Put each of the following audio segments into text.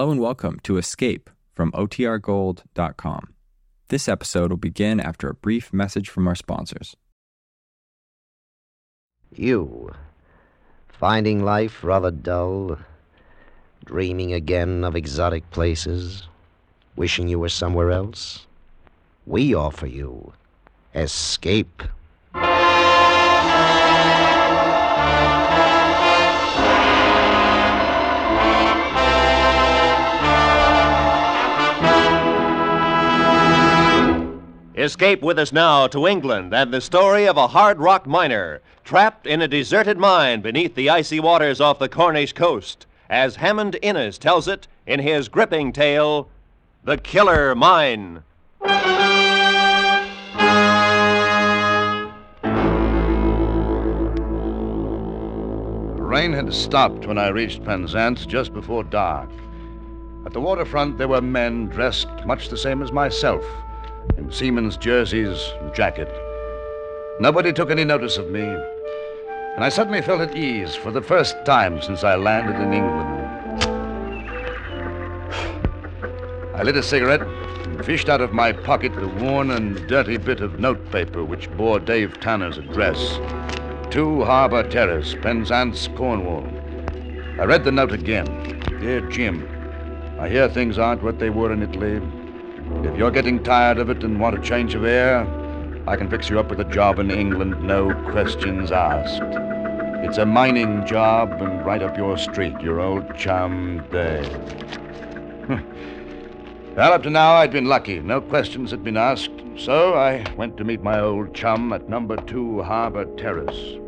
Hello and welcome to Escape from OTRGold.com. This episode will begin after a brief message from our sponsors. You, finding life rather dull, dreaming again of exotic places, wishing you were somewhere else? We offer you Escape. Escape with us now to England and the story of a hard rock miner trapped in a deserted mine beneath the icy waters off the Cornish coast, as Hammond Innes tells it in his gripping tale, The Killer Mine. The rain had stopped when I reached Penzance just before dark. At the waterfront, there were men dressed much the same as myself in seamen's jerseys and jacket. Nobody took any notice of me, and I suddenly felt at ease for the first time since I landed in England. I lit a cigarette and fished out of my pocket the worn and dirty bit of notepaper which bore Dave Tanner's address 2 Harbor Terrace, Penzance, Cornwall. I read the note again. Dear Jim, I hear things aren't what they were in Italy. If you're getting tired of it and want a change of air, I can fix you up with a job in England, no questions asked. It's a mining job and right up your street, your old chum, Dave. well, up to now, I'd been lucky. No questions had been asked. So I went to meet my old chum at number two Harbor Terrace.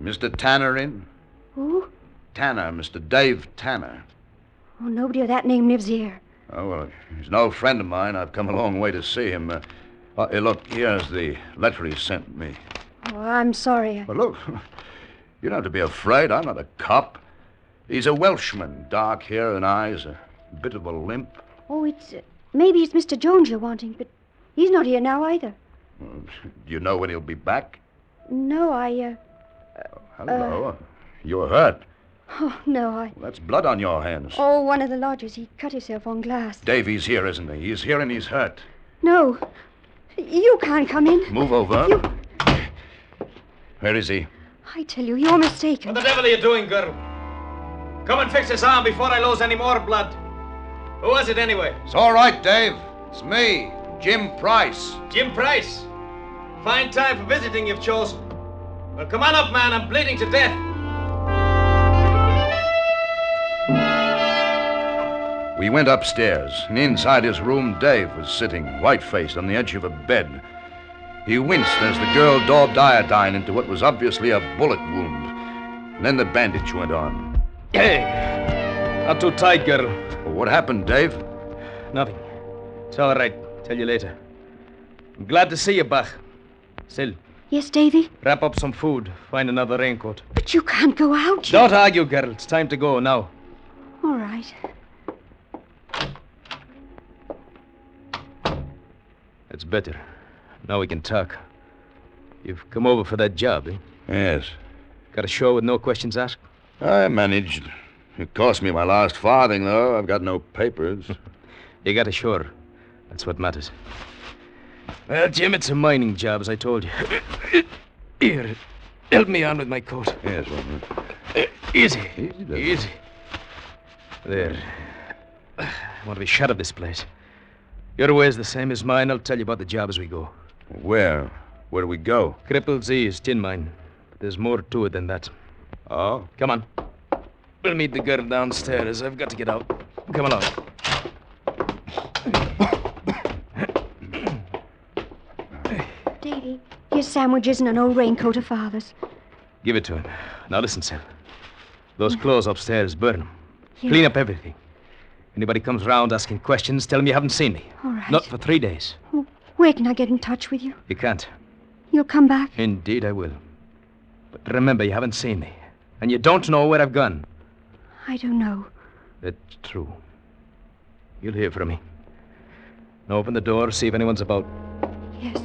Mr. Tanner in? Who? Tanner, Mr. Dave Tanner. Oh, nobody of that name lives here. Oh, well, he's an old friend of mine. I've come a long way to see him. Uh, uh, look, here's the letter he sent me. Oh, I'm sorry. But look, you don't have to be afraid. I'm not a cop. He's a Welshman, dark hair and eyes, a bit of a limp. Oh, it's. Uh, maybe it's Mr. Jones you're wanting, but he's not here now either. Do you know when he'll be back? No, I, uh. Hello. Uh, you're hurt. Oh, no, I. Well, that's blood on your hands. Oh, one of the lodgers. He cut himself on glass. Davy's here, isn't he? He's here and he's hurt. No. You can't come in. Move over. You. Where is he? I tell you, you're mistaken. What the devil are you doing, girl? Come and fix his arm before I lose any more blood. Who was it anyway? It's all right, Dave. It's me, Jim Price. Jim Price. Fine time for visiting you've chosen. Well, come on up, man. I'm bleeding to death. We went upstairs, and inside his room, Dave was sitting, white faced, on the edge of a bed. He winced as the girl daubed iodine into what was obviously a bullet wound. And then the bandage went on. Hey, not too tight, girl. Well, what happened, Dave? Nothing. It's all right. Tell you later. I'm glad to see you, Bach. Still, Yes, Davy? wrap up some food. Find another raincoat. But you can't go out. Don't argue, girl. It's time to go now. All right. That's better. Now we can talk. You've come over for that job, eh? Yes. Got a show with no questions asked? I managed. It cost me my last farthing, though. I've got no papers. You got a ashore. That's what matters. Well, Jim, it's a mining job, as I told you. Here, help me on with my coat. yes, well, uh, Easy. Easy, Dave. Easy. There. I want to be shut of this place. Your way's the same as mine. I'll tell you about the job as we go. where? Where do we go? Cripple's Ease is tin mine. But there's more to it than that. Oh? Come on. We'll meet the girl downstairs. I've got to get out. Come along. Here's sandwiches and an old raincoat of father's. Give it to him. Now listen, Sal. Those clothes upstairs, burn them. Here. Clean up everything. Anybody comes round asking questions, tell them you haven't seen me. All right. Not for three days. Where can I get in touch with you? You can't. You'll come back? Indeed, I will. But remember, you haven't seen me. And you don't know where I've gone. I don't know. That's true. You'll hear from me. Now open the door, see if anyone's about. Yes.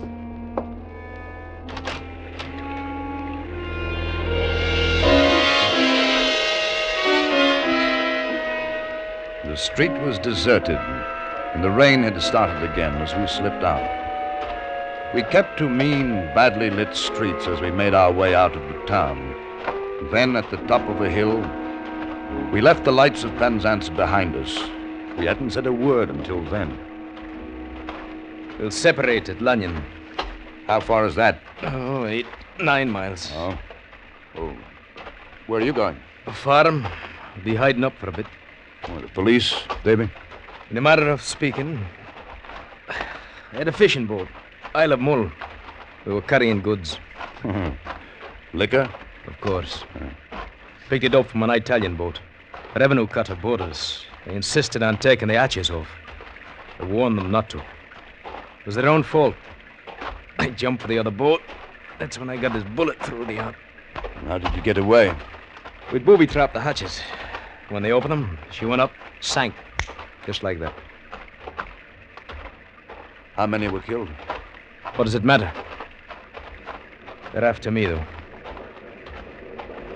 The street was deserted, and the rain had started again as we slipped out. We kept to mean, badly lit streets as we made our way out of the town. Then, at the top of a hill, we left the lights of Penzance behind us. We hadn't said a word until then. We'll separate at Lanyon. How far is that? Oh, eight, nine miles. Oh. Oh. Where are you going? A farm. I'll be hiding up for a bit. The police, Davy? In a matter of speaking, I had a fishing boat, Isle of Mull. We were carrying goods, Liquor? of course. Picked it up from an Italian boat. A revenue cutter boarded us. They insisted on taking the hatches off. I warned them not to. It was their own fault. I jumped for the other boat. That's when I got this bullet through the arm. How did you get away? We'd booby trapped the hatches. When they opened them, she went up, sank. Just like that. How many were killed? What does it matter? They're after me, though.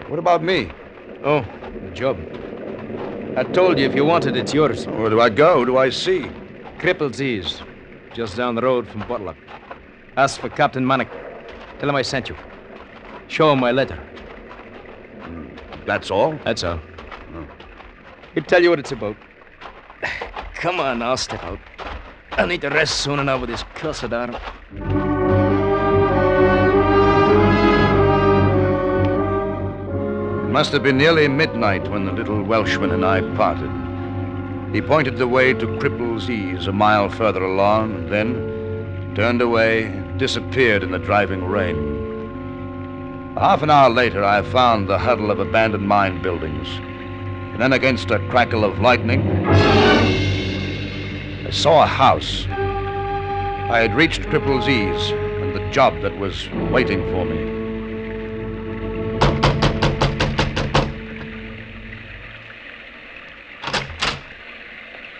What about me? Oh, the job. I told you if you want it, it's yours. Where do I go? Who do I see? Cripple's Ease, just down the road from Botallack. Ask for Captain Manick. Tell him I sent you. Show him my letter. That's all? That's all. Oh. He'll tell you what it's about. Come on, I'll step out. I need to rest soon enough with this cussed arm. It must have been nearly midnight when the little Welshman and I parted. He pointed the way to Cripple's Ease a mile further along, and then turned away, disappeared in the driving rain. Half an hour later, I found the huddle of abandoned mine buildings. And then, against a crackle of lightning, I saw a house. I had reached Cripple's Ease and the job that was waiting for me.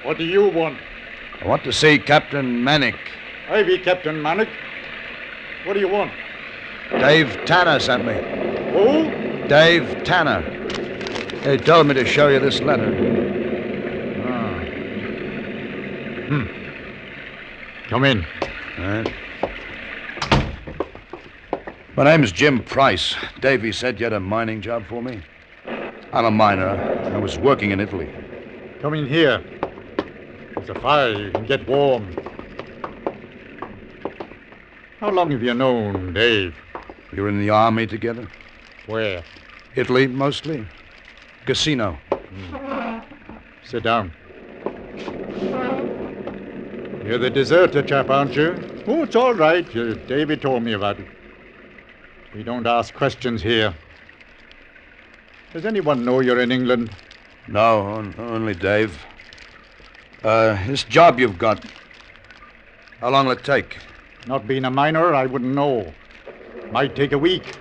What do you want? I want to see Captain Manick. I be Captain Manick. What do you want? Dave Tanner sent me. Who? Dave Tanner. He told me to show you this letter. Ah. Hmm. Come in. All right. My name's Jim Price. Davy said you had a mining job for me. I'm a miner. I was working in Italy. Come in here. There's a fire. You can get warm. How long have you known Dave? We were in the army together. Where? Italy, mostly. Cassino. Sit down. You're the deserter chap, aren't you? Oh, it's all right. You, Davy told me about it. We don't ask questions here. Does anyone know you're in England? No, on- only Dave. Uh, this job you've got. How long will it take? Not being a miner, I wouldn't know. Might take a week.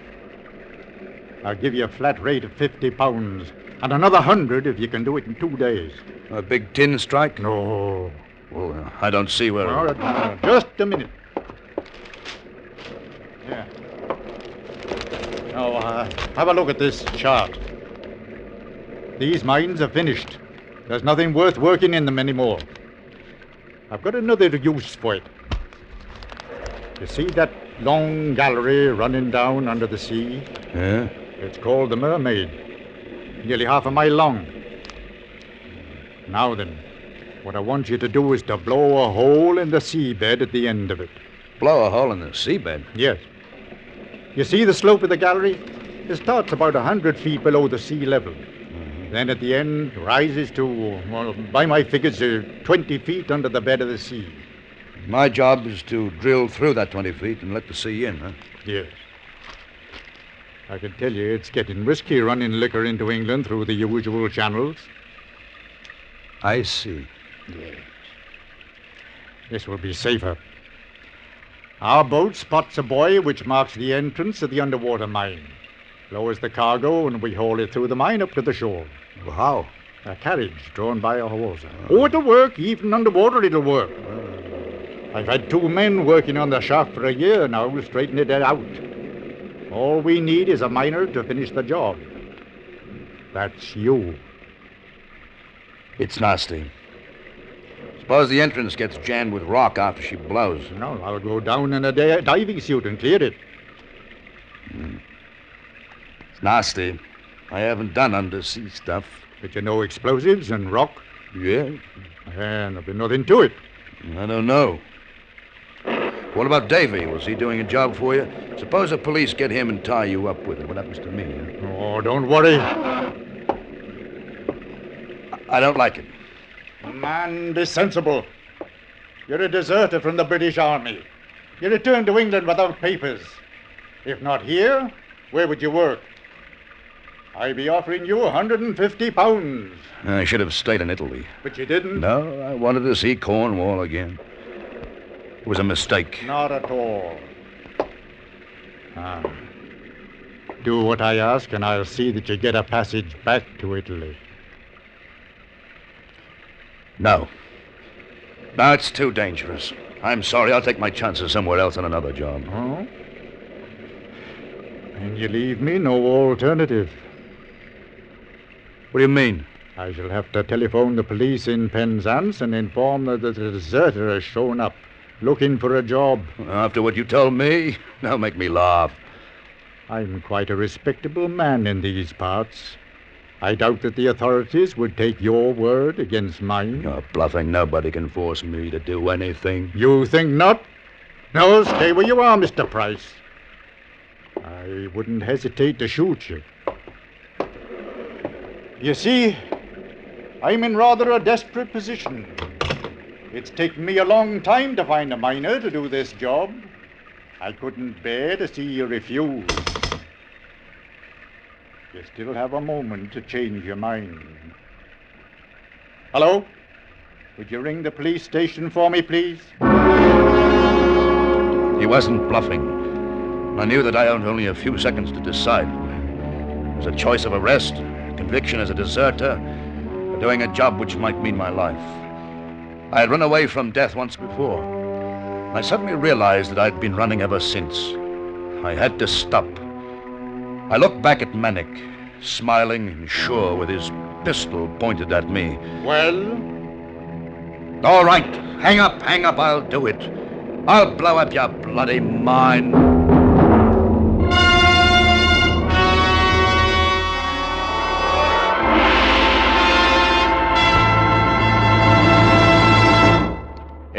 I'll give you a flat rate of 50 pounds, and another hundred if you can do it in two days. A big tin strike? No. Well, uh, I don't see where. All right, now, just a minute. Yeah. Now, uh, have a look at this chart. These mines are finished. There's nothing worth working in them anymore. I've got another use for it. You see that long gallery running down under the sea? Yeah? It's called the Mermaid. Nearly half a mile long. Now then, what I want you to do is to blow a hole in the seabed at the end of it. Blow a hole in the seabed. Yes. You see the slope of the gallery? It starts about a hundred feet below the sea level. Then at the end rises to, well, by my figures, uh, 20 feet under the bed of the sea. My job is to drill through that 20 feet and let the sea in, huh? Yes. I can tell you it's getting risky running liquor into England through the usual channels. I see. Yes. This will be safer. Our boat spots a buoy which marks the entrance of the underwater mine. Lowers the cargo, and we haul it through the mine up to the shore. Well, how? A carriage drawn by a horse. Oh, it'll work. Even underwater, it'll work. I've had two men working on the shaft for a year now, straighten it out. All we need is a miner to finish the job. That's you. It's nasty. Suppose the entrance gets jammed with rock after she blows. No, I'll go down in a di- diving suit and clear it. Hmm. It's nasty. I haven't done undersea stuff. But you know explosives and rock? Yeah? And there'll be nothing to it. I don't know. What about Davy? Was he doing a job for you? Suppose the police get him and tie you up with it. What happens to me? huh? Oh, don't worry. I don't like it. Man, be sensible. You're a deserter from the British Army. You returned to England without papers. If not here, where would you work? I'd be offering you a 150 pounds, I should have stayed in Italy. but you didn't. No, I wanted to see Cornwall again. It was a mistake. Not at all. Ah. Do what I ask, and I'll see that you get a passage back to Italy. No. No, it's too dangerous. I'm sorry. I'll take my chances somewhere else on another job. Oh? And you leave me no alternative. What do you mean? I shall have to telephone the police in Penzance and inform them that a deserter has shown up, looking for a job. After what you told me? Now make me laugh. I'm quite a respectable man in these parts. I doubt that the authorities would take your word against mine. You're bluffing. Nobody can force me to do anything. You think not? No, stay where you are, Mr. Price. I wouldn't hesitate to shoot you. You see, I'm in rather a desperate position. It's taken me a long time to find a miner to do this job. I couldn't bear to see you refuse. You still have a moment to change your mind. Hello? Would you ring the police station for me, please? He wasn't bluffing. I knew that I owned only a few seconds to decide. It was a choice of arrest, conviction as a deserter, or doing a job which might mean my life. I had run away from death once before. I suddenly realized that I'd been running ever since. I had to stop. I looked back at Manick, smiling and sure with his pistol pointed at me. Well, All right, hang up, hang up, I'll do it. I'll blow up your bloody mind.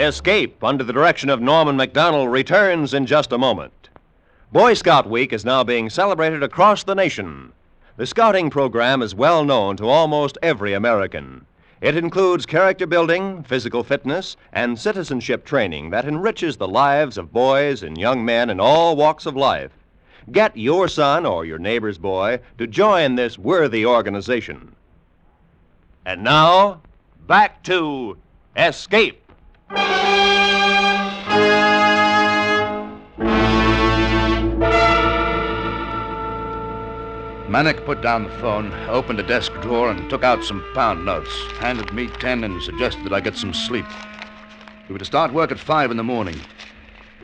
Escape, under the direction of Norman Macdonell, returns in just a moment. Boy Scout Week is now being celebrated across the nation. The scouting program is well known to almost every American. It includes character building, physical fitness, and citizenship training that enriches the lives of boys and young men in all walks of life. Get your son or your neighbor's boy to join this worthy organization. And now, back to Escape. Manick put down the phone, opened a desk drawer, and took out some pound notes. Handed me ten and suggested that I get some sleep. We were to start work at five in the morning.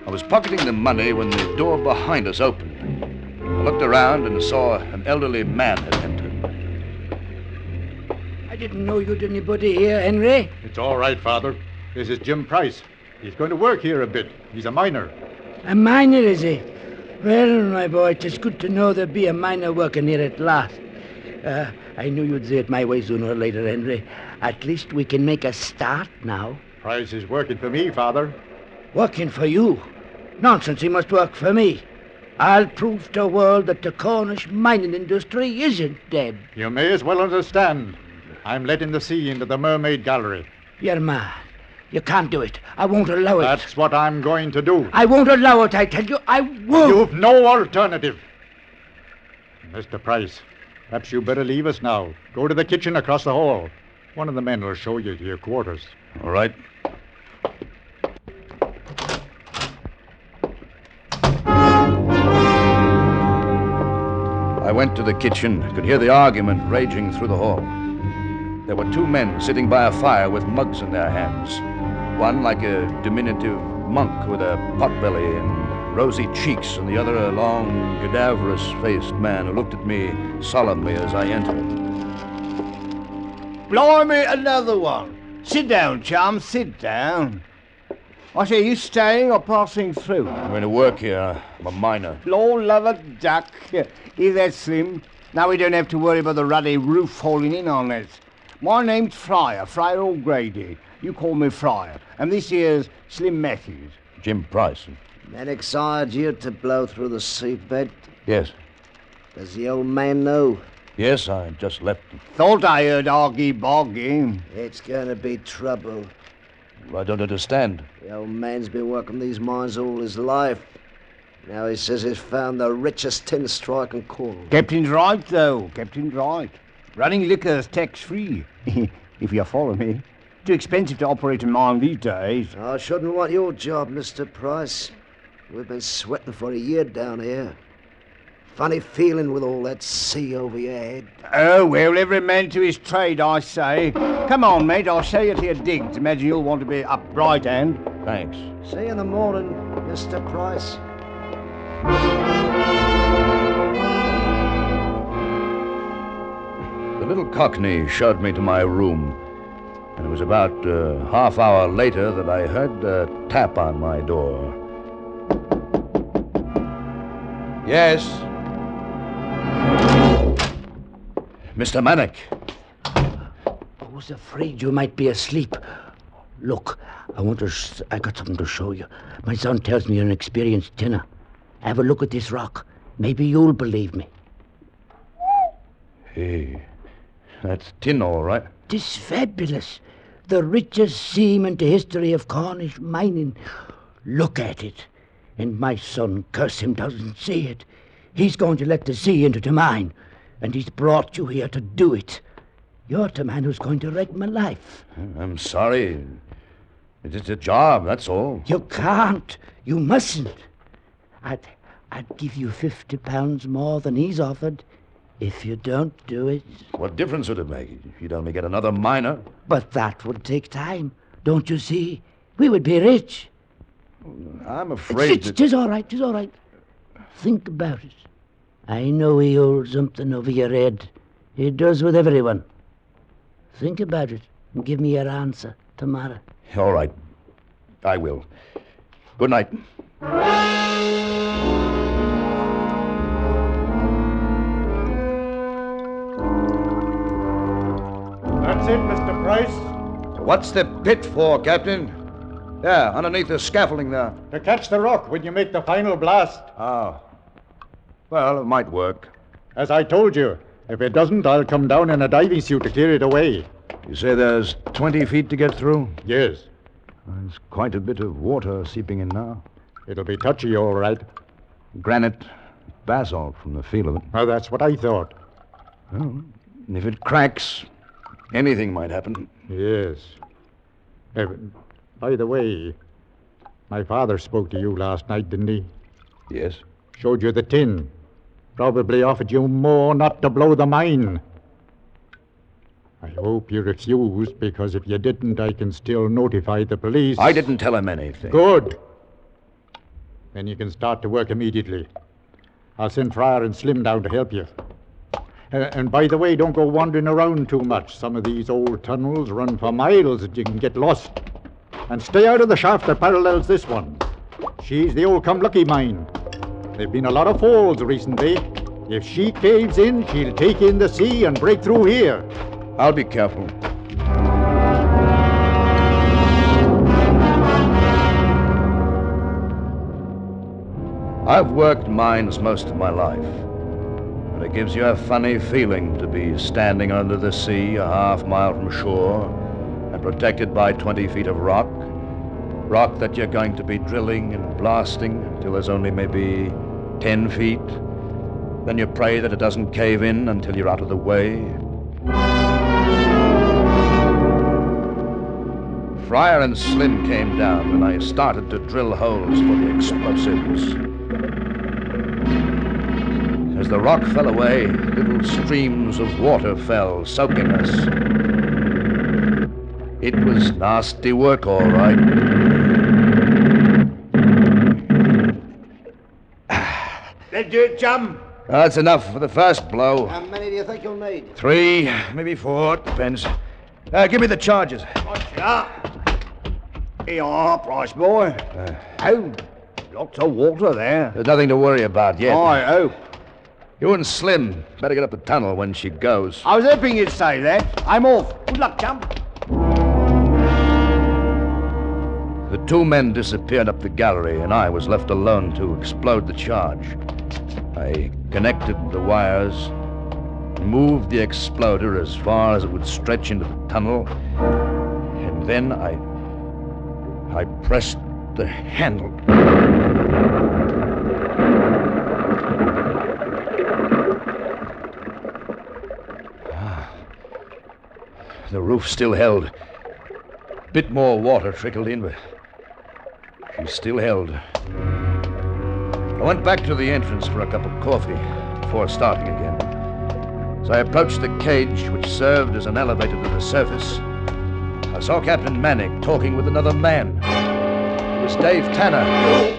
I was pocketing the money when the door behind us opened. I looked around and saw an elderly man had entered. I didn't know you'd anybody here, Henry. it's all right, Father. This is Jim Price. He's going to work here a bit. He's a miner. A miner, is he? Well, my boy, it's good to know there'll be a miner working here at last. Uh, I knew you'd see it my way sooner or later, Henry. At least we can make a start now. Price is working for me, Father. Working for you? Nonsense, he must work for me. I'll prove to the world that the Cornish mining industry isn't dead. You may as well understand. I'm letting the sea into the Mermaid Gallery. You're mad. You can't do it. I won't allow it. That's what I'm going to do. I won't allow it, I tell you. I won't. You've no alternative. Mr. Price, perhaps you better leave us now. Go to the kitchen across the hall. One of the men will show you to your quarters. All right. I went to the kitchen, could hear the argument raging through the hall. there were two men sitting by a fire with mugs in their hands. One like a diminutive monk with a potbelly and rosy cheeks, and the other a long, cadaverous faced man who looked at me solemnly as I entered. Blimey, another one. Sit down, chum, sit down. I say, you staying or passing through? I'm going to work here. I'm a miner. Lord love a duck. Is that slim? Now we don't have to worry about the ruddy roof falling in on us. My name's Fryer, Fryer O'Grady. You call me Fryer. And this here's Slim Matthews. Jim Price. Manick's hired you to blow through the seabed. Yes. Does the old man know? Yes, I just left. him. Thought I heard Argy Boggy. It's gonna be trouble. I don't understand. The old man's been working these mines all his life. Now he says he's found the richest tin strike in Cornwall. Captain's right, though. Captain's right. Running liquor's tax free, if you follow me. Too expensive to operate a mine these days. I shouldn't want your job, Mr. Price. We've been sweating for a year down here. Funny feeling with all that sea over your head. Oh, well, every man to his trade, I say. Come on, mate, I'll show you to your digs. Imagine you'll want to be up right hand. Thanks. See you in the morning, Mr. Price. The little cockney showed me to my room, and it was about a half hour later that I heard a tap on my door. Yes. Mr. Manick. I was afraid you might be asleep. Look, I want to. s- I got something to show you. My son tells me you're an experienced tinner. Have a look at this rock. Maybe you'll believe me. Hey, that's tin, all right. This fabulous. The richest seam in the history of Cornish mining. Look at it. And my son, curse him, doesn't see it. He's going to let the sea into the mine. And he's brought you here to do it. You're the man who's going to wreck my life. I'm sorry. It's a job, that's all. You can't. You mustn't. I'd, I'd give you fifty pounds more than he's offered if you don't do it. What difference would it make if you'd only get another miner? But that would take time. Don't you see? We would be rich. I'm afraid It's, that... it's all right. It's all right. Think about it. I know he holds something over your head. He does with everyone. Think about it and give me your answer tomorrow. All right. I will. Good night. That's it, Mr. Price. What's the pit for, Captain? Yeah, underneath the scaffolding there. To catch the rock when you make the final blast. Oh. Well, it might work. As I told you, if it doesn't, I'll come down in a diving suit to clear it away. You say there's 20 feet to get through? Yes, There's quite a bit of water seeping in now. it'll be touchy, all right. Granite, basalt from the feel of it. Well, that's what I thought. Well, if it cracks, anything might happen. Yes. Uh, by the way, my father spoke to you last night, didn't he? Yes. Showed you the tin. Probably offered you more not to blow the mine. I hope you refused, because if you didn't, I can still notify the police. I didn't tell him anything. Good. Then you can start to work immediately. I'll send Fryer and Slim down to help you. Uh, and by the way, don't go wandering around too much. Some of these old tunnels run for miles and you can get lost. And stay out of the shaft that parallels this one. She's the old Come Lucky mine. There've been a lot of falls recently. If she caves in, she'll take in the sea and break through here. I'll be careful. I've worked mines most of my life. It gives you a funny feeling to be standing under the sea a half mile from shore and protected by 20 feet of rock. Rock that you're going to be drilling and blasting until there's only maybe 10 feet. Then you pray that it doesn't cave in until you're out of the way. Fryer and Slim came down, and I started to drill holes for the explosives. As the rock fell away, little streams of water fell, soaking us. It was nasty work, all right. Let's do it, chum. That's enough for the first blow. How many do you think you'll need? Three, maybe four, depends. Uh, give me the charges. Yeah. Here you are, Price boy. oh, lots of water there. There's nothing to worry about yet. I hope. You and Slim better get up the tunnel when she goes. I was hoping you'd say that. I'm off. Good luck, chum. The two men disappeared up the gallery, and I was left alone to explode the charge. I connected the wires, moved the exploder as far as it would stretch into the tunnel, and then I. I pressed the handle. The roof still held. Bit more water trickled in, but she still held. I went back to the entrance for a cup of coffee before starting again. As I approached the cage, which served as an elevator to the surface, I saw Captain Manick talking with another man. It was Dave Tanner.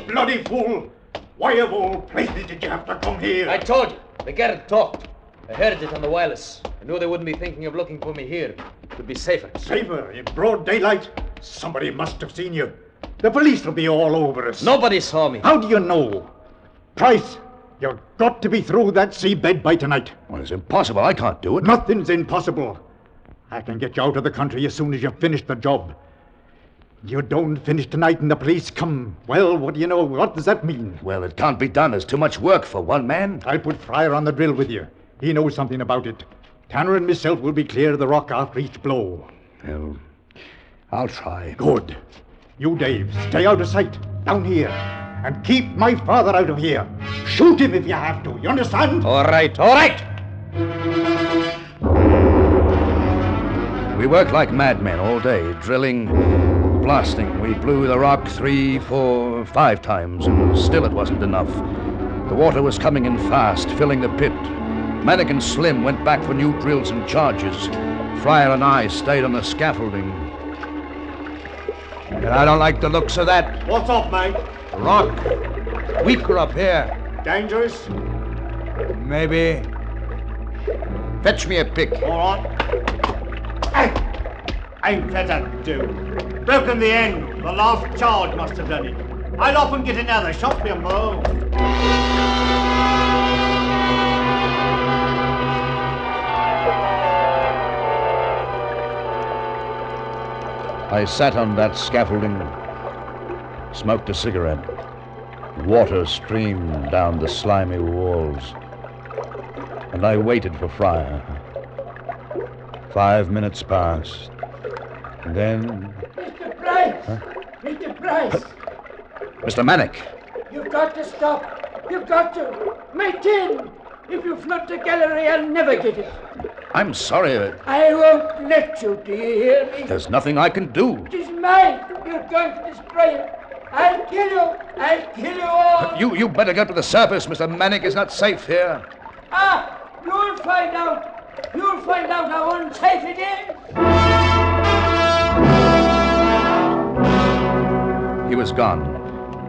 You bloody fool! Why of all places did you have to come here? I told you. The Garrett talked. I heard it on the wireless. I knew they wouldn't be thinking of looking for me here. It would be safer. Safer in broad daylight? Somebody must have seen you. The police will be all over us. Nobody saw me. How do you know? Price, you've got to be through that seabed by tonight. Well, it's impossible. I can't do it. Nothing's impossible. I can get you out of the country as soon as you've finished the job. You don't finish tonight and the police come. Well, what do you know? What does that mean? Well, it can't be done. There's too much work for one man. I'll put Fryer on the drill with you. He knows something about it. Tanner and myself will be clear of the rock after each blow. Well, I'll try. Good. You, Dave, stay out of sight, down here. And keep my father out of here. Shoot him if you have to. You understand? All right, all right. We worked like madmen all day, drilling, blasting. We blew the rock three, four, five times, and still it wasn't enough. The water was coming in fast, filling the pit. Manick and Slim went back for new drills and charges. Fryer and I stayed on the scaffolding. And I don't like the looks of that. What's up, mate? Rock. Weaker up here. Dangerous? Maybe. Fetch me a pick. All right. Hey, ain't that a do? Broken the end. The last charge must have done it. I'll often get another shot, me more. I sat on that scaffolding, smoked a cigarette. Water streamed down the slimy walls. And I waited for Fryer. Five minutes passed. And then. Mr. Price! Mr. Price! Mr. Manick! You've got to stop. You've got to. My tin! If you flood the gallery, I'll never get it. I'm sorry. uh, I won't let you, do you hear me? There's nothing I can do. It is mine. You're going to destroy it. I'll kill you. I'll kill you all. You, you better get to the surface. Mr. Manick is not safe here. Ah, you'll find out. You'll find out how unsafe it is. He was gone,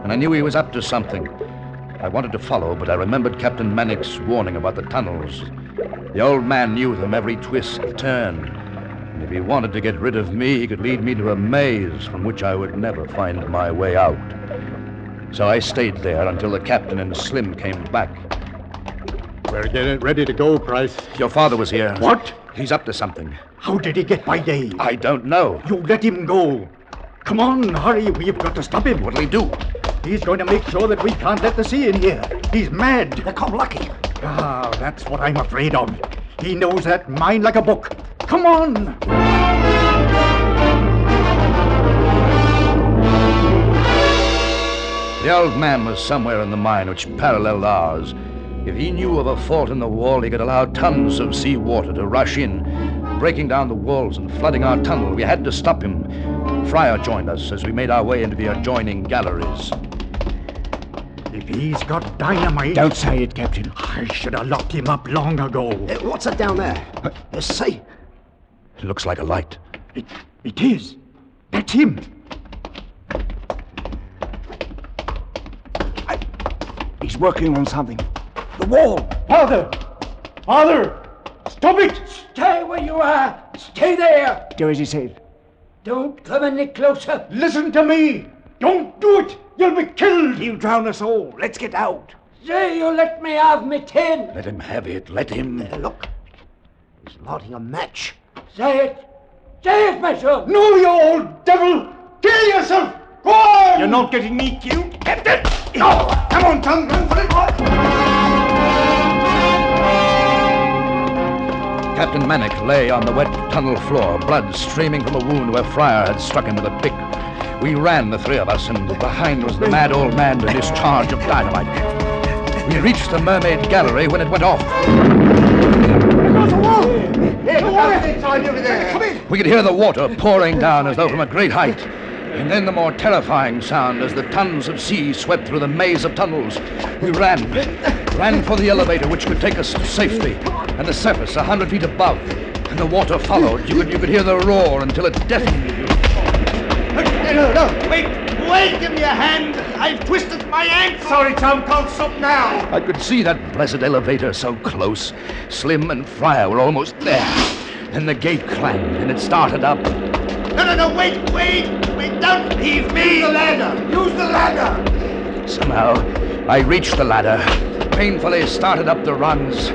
and I knew he was up to something. I wanted to follow, but I remembered Captain Manick's warning about the tunnels. The old man knew them every twist, and turn. And if he wanted to get rid of me, he could lead me to a maze from which I would never find my way out. So I stayed there until the captain and Slim came back. We're getting ready to go, Price. Your father was here. What? He's up to something. How did he get by Dave? I don't know. You let him go. Come on, hurry. We've got to stop him. What'll he do? He's going to make sure that we can't let the sea in here. He's mad. They come lucky. Ah, that's what I'm afraid of. He knows that mine like a book. Come on! The old man was somewhere in the mine which paralleled ours. If he knew of a fault in the wall, he could allow tons of sea water to rush in, breaking down the walls and flooding our tunnel. We had to stop him. Fryer joined us as we made our way into the adjoining galleries. If he's got dynamite. Don't say it, Captain. I should have locked him up long ago. Uh, what's that down there? Uh, see? It looks like a light. It, It is. That's him. He's working on something. The wall. Father! Father! Stop it! Stay where you are. Stay there. Do as he says. Don't come any closer. Listen to me! Don't do it! You'll be killed! You'll drown us all. Let's get out. Say you let me have me tin. Let him have it. Let him. Uh, look. He's lighting a match. Say it. Say it, my son. No, you old devil! Kill yourself! Go on! You're not getting me killed, Captain. No. Come on, Tom. Run for it. Captain Manick lay on the wet tunnel floor, blood streaming from a wound where Fryer had struck him with a pick. We ran, the three of us, and behind was the mad old man with his charge of dynamite. We reached the mermaid gallery when it went off. Here, the wall there. Come in. We could hear the water pouring down as though from a great height. And then the more terrifying sound as the tons of sea swept through the maze of tunnels. We ran, ran for the elevator which could take us to safety, and the surface a hundred feet above. And the water followed. You could, you could hear the roar until it deafened you. No, no, wait, wait, give me a hand. I've twisted my ankle. Sorry, Tom, can't stop now. I could see that blessed elevator so close. Slim and Fryer were almost there. Then the gate clanged and it started up. No, no, no, wait, wait, wait, don't leave me. Use the ladder, use the ladder. Somehow, I reached the ladder, painfully started up the rungs.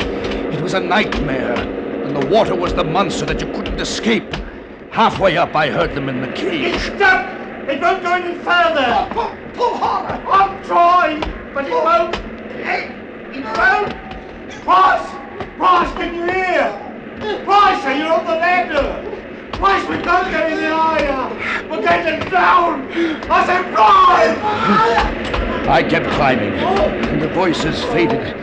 It was a nightmare, and the water was the monster that you couldn't escape. Halfway up, I heard them in the cage. It's stuck. It won't go any further. Oh, pull, pull harder. I'm trying, but it won't. It, it won't. Price, Price, can you hear? Price, are you on the ladder? Price, we can't get any higher. We're getting down. I said, Price! I kept climbing, and the voices faded,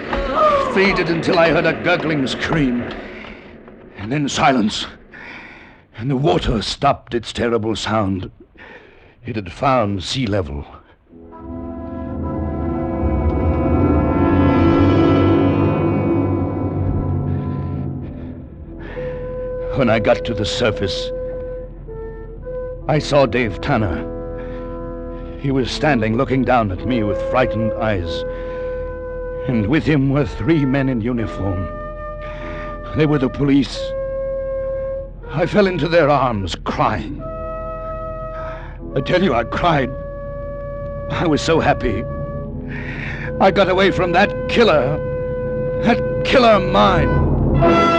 faded until I heard a gurgling scream. And then silence. And the water stopped its terrible sound. It had found sea level. When I got to the surface, I saw Dave Tanner. He was standing looking down at me with frightened eyes. And with him were three men in uniform. They were the police. I fell into their arms, crying. I tell you, I cried. I was so happy. I got away from that killer. That killer mine.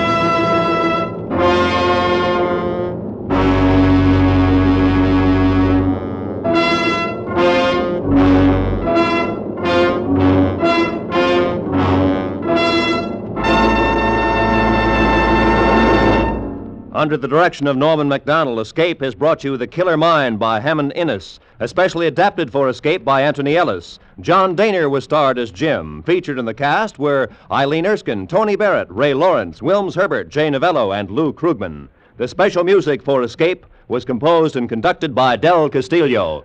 Under the direction of Norman Macdonell, Escape has brought you The Killer Mine by Hammond Innes, especially adapted for Escape by Anthony Ellis. John Dehner was starred as Jim. Featured in the cast were Eileen Erskine, Tony Barrett, Ray Lawrence, Wilms Herbert, Jay Novello, and Lou Krugman. The special music for Escape was composed and conducted by Del Castillo.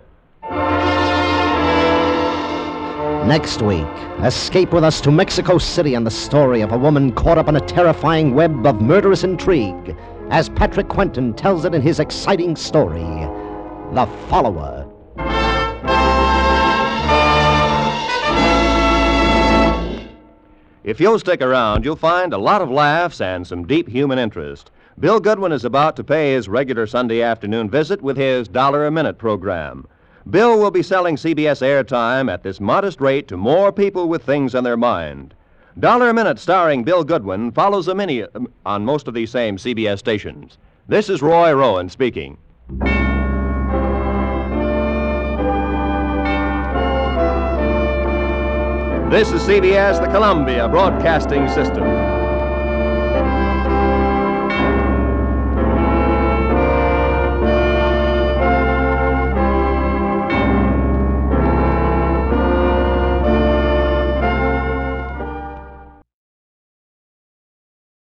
Next week, escape with us to Mexico City and the story of a woman caught up in a terrifying web of murderous intrigue, as Patrick Quentin tells it in his exciting story, The Follower. If you'll stick around, you'll find a lot of laughs and some deep human interest. Bill Goodwin is about to pay his regular Sunday afternoon visit with his Dollar a Minute program. Bill will be selling CBS airtime at this modest rate to more people with things on their mind. Dollar a Minute, starring Bill Goodwin, follows a mini um, on most of these same CBS stations. This is Roy Rowan speaking. This is CBS, the Columbia Broadcasting System.